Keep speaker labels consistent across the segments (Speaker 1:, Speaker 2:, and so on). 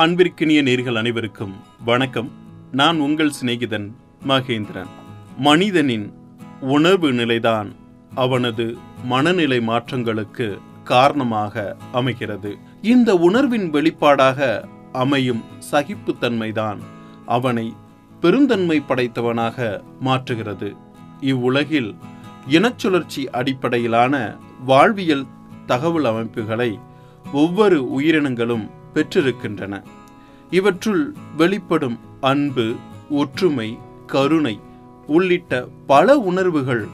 Speaker 1: அன்பிற்கினிய நேர்கள் அனைவருக்கும் வணக்கம். நான் உங்கள் சிநேகிதன் மகேந்திரன். மனிதனின் உணர்வு நிலைதான் அவனது மனநிலை மாற்றங்களுக்கு காரணமாக அமைகிறது. இந்த உணர்வின் வெளிப்பாடாக அமையும் சகிப்புத்தன்மைதான் அவனை பெருந்தன்மை படைத்தவனாக மாற்றுகிறது. இவ்வுலகில் இனச்சுழற்சி அடிப்படையிலான வாழ்வியல் தகவல் அமைப்புகளை ஒவ்வொரு உயிரினங்களும் பெற்றிருக்கின்றன. இவற்றுள் வெளிப்படும் அன்பு ஒற்றுமை கருணை உள்ளிட்ட பல உணர்வுகள்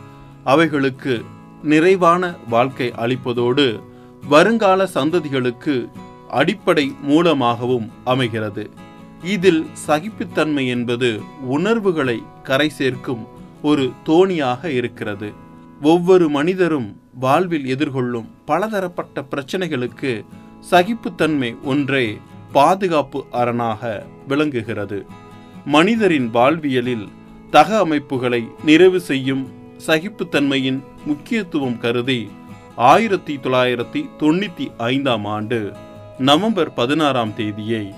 Speaker 1: அவைகளுக்கு நிறைவான வாழ்க்கை அளிப்பதோடு வருங்கால சந்ததிகளுக்கு அடிப்படை மூலமாகவும் அமைகிறது. இதில் சகிப்புத்தன்மை என்பது உணர்வுகளை கரை சேர்க்கும் ஒரு தோணியாக இருக்கிறது. ஒவ்வொரு மனிதரும் வாழ்வில் எதிர்கொள்ளும் பலதரப்பட்ட பிரச்சனைகளுக்கு சகிப்புத்தன்மை ஒன்றே பாதுகாப்பு அரணாக விளங்குகிறது. மனிதரின் வாழ்வியலில் தக அமைப்புகளை நிறைவு செய்யும் சகிப்புத்தன்மையின் முக்கியத்துவம் கருதி ஆயிரத்தி தொள்ளாயிரத்தி தொண்ணூத்தி ஐந்தாம் ஆண்டு நவம்பர் பதினாறாம் தேதியை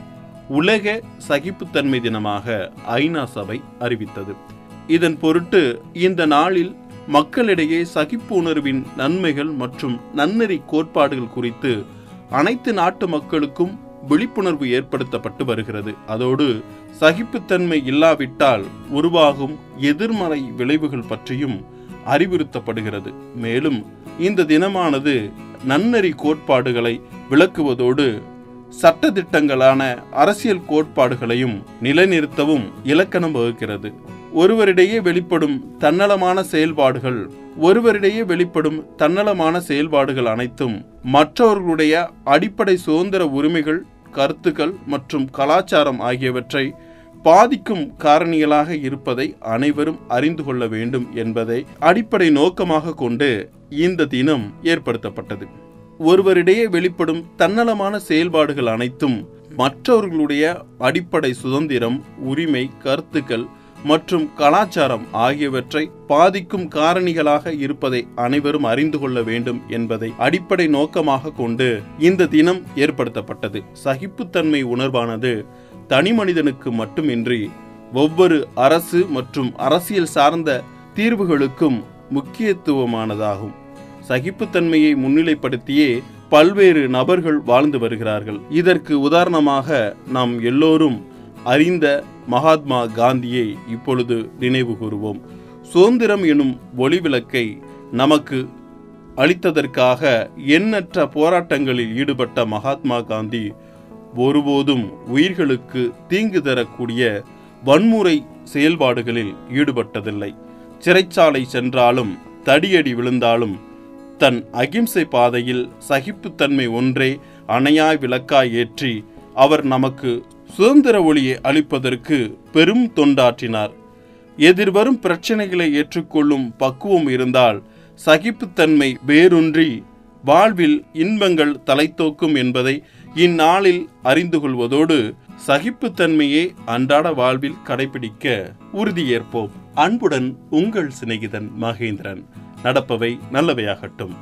Speaker 1: உலக சகிப்புத்தன்மை தினமாக ஐநா சபை அறிவித்தது. இதன் பொருட்டு இந்த நாளில் மக்களிடையே சகிப்பு உணர்வின் நன்மைகள் மற்றும் நன்னெறி கோட்பாடுகள் குறித்து அனைத்து நாட்டு மக்களுக்கும் விழிப்புணர்வு ஏற்படுத்தப்பட்டு வருகிறது. அதோடு சகிப்புத்தன்மை இல்லாவிட்டால் உருவாகும் எதிர்மறை விளைவுகள் பற்றியும் அறிவுறுத்தப்படுகிறது. மேலும் இந்த தினமானது நன்னெறி கோட்பாடுகளை விளக்குவதோடு சட்டதிட்டங்களான அரசியல் கோட்பாடுகளையும் நிலைநிறுத்தவும் இலக்கணம் வகுக்கிறது. ஒருவரிடையே வெளிப்படும் தன்னலமான செயல்பாடுகள் ஒருவரிடையே வெளிப்படும் தன்னலமான செயல்பாடுகள் அனைத்தும் மற்றவர்களுடைய அடிப்படை சுதந்திர உரிமைகள் கருத்துக்கள் மற்றும் கலாச்சாரம் ஆகியவற்றை பாதிக்கும் காரணிகளாக இருப்பதை அனைவரும் அறிந்து கொள்ள வேண்டும் என்பதை அடிப்படை நோக்கமாக கொண்டு இந்த தினம் ஏற்படுத்தப்பட்டது. ஒருவரிடையே வெளிப்படும் தன்னலமான செயல்பாடுகள் அனைத்தும் மற்றவர்களுடைய அடிப்படை சுதந்திரம் உரிமை கருத்துக்கள் மற்றும் கலாச்சாரம் ஆகியவற்றை பாதிக்கும் காரணிகளாக இருப்பதை அனைவரும் அறிந்து கொள்ள வேண்டும் என்பதை அடிப்படை நோக்கமாக கொண்டு இந்த தினம் ஏற்படுத்தப்பட்டது. சகிப்புத்தன்மை உணர்வானது தனி மனிதனுக்கு மட்டுமின்றி ஒவ்வொரு அரசு மற்றும் அரசியல் சார்ந்த தீர்வுகளுக்கும் முக்கியத்துவமானதாகும். சகிப்புத்தன்மையை முன்னிலைப்படுத்தியே பல்வேறு நபர்கள் வாழ்ந்து வருகிறார்கள். இதற்கு உதாரணமாக நாம் எல்லோரும் அறிந்த மகாத்மா காந்தியை இப்பொழுது நினைவு கூறுவோம். சுதந்திரம் எனும் ஒளிவிளக்கை நமக்கு அளித்ததற்காக எண்ணற்ற போராட்டங்களில் ஈடுபட்ட மகாத்மா காந்தி ஒருபோதும் உயிர்களுக்கு தீங்கு தரக்கூடிய வன்முறை செயல்பாடுகளில் ஈடுபட்டதில்லை. சிறைச்சாலை சென்றாலும் தடியடி விழுந்தாலும் தன் அகிம்சை பாதையில் சகிப்புத்தன்மை ஒன்றே அணையாய் விளக்காய் ஏற்றி அவர் நமக்கு சுதந்திர ஒளியை அளிப்பதற்கு பெரும் தொண்டாற்றினார். எதிர்வரும் பிரச்சனைகளை ஏற்றுக்கொள்ளும் பக்குவம் இருந்தால் சகிப்புத்தன்மை வேரூன்றி வாழ்வில் இன்பங்கள் தலைத்தோக்கும் என்பதை இந்நாளில் அறிந்து கொள்வதோடு சகிப்புத்தன்மையே அன்றாட வாழ்வில் கடைபிடிக்க உறுதியேற்போம். அன்புடன் உங்கள் சிநேகிதன் மகேந்திரன். நடப்பவை நல்லவையாகட்டும்.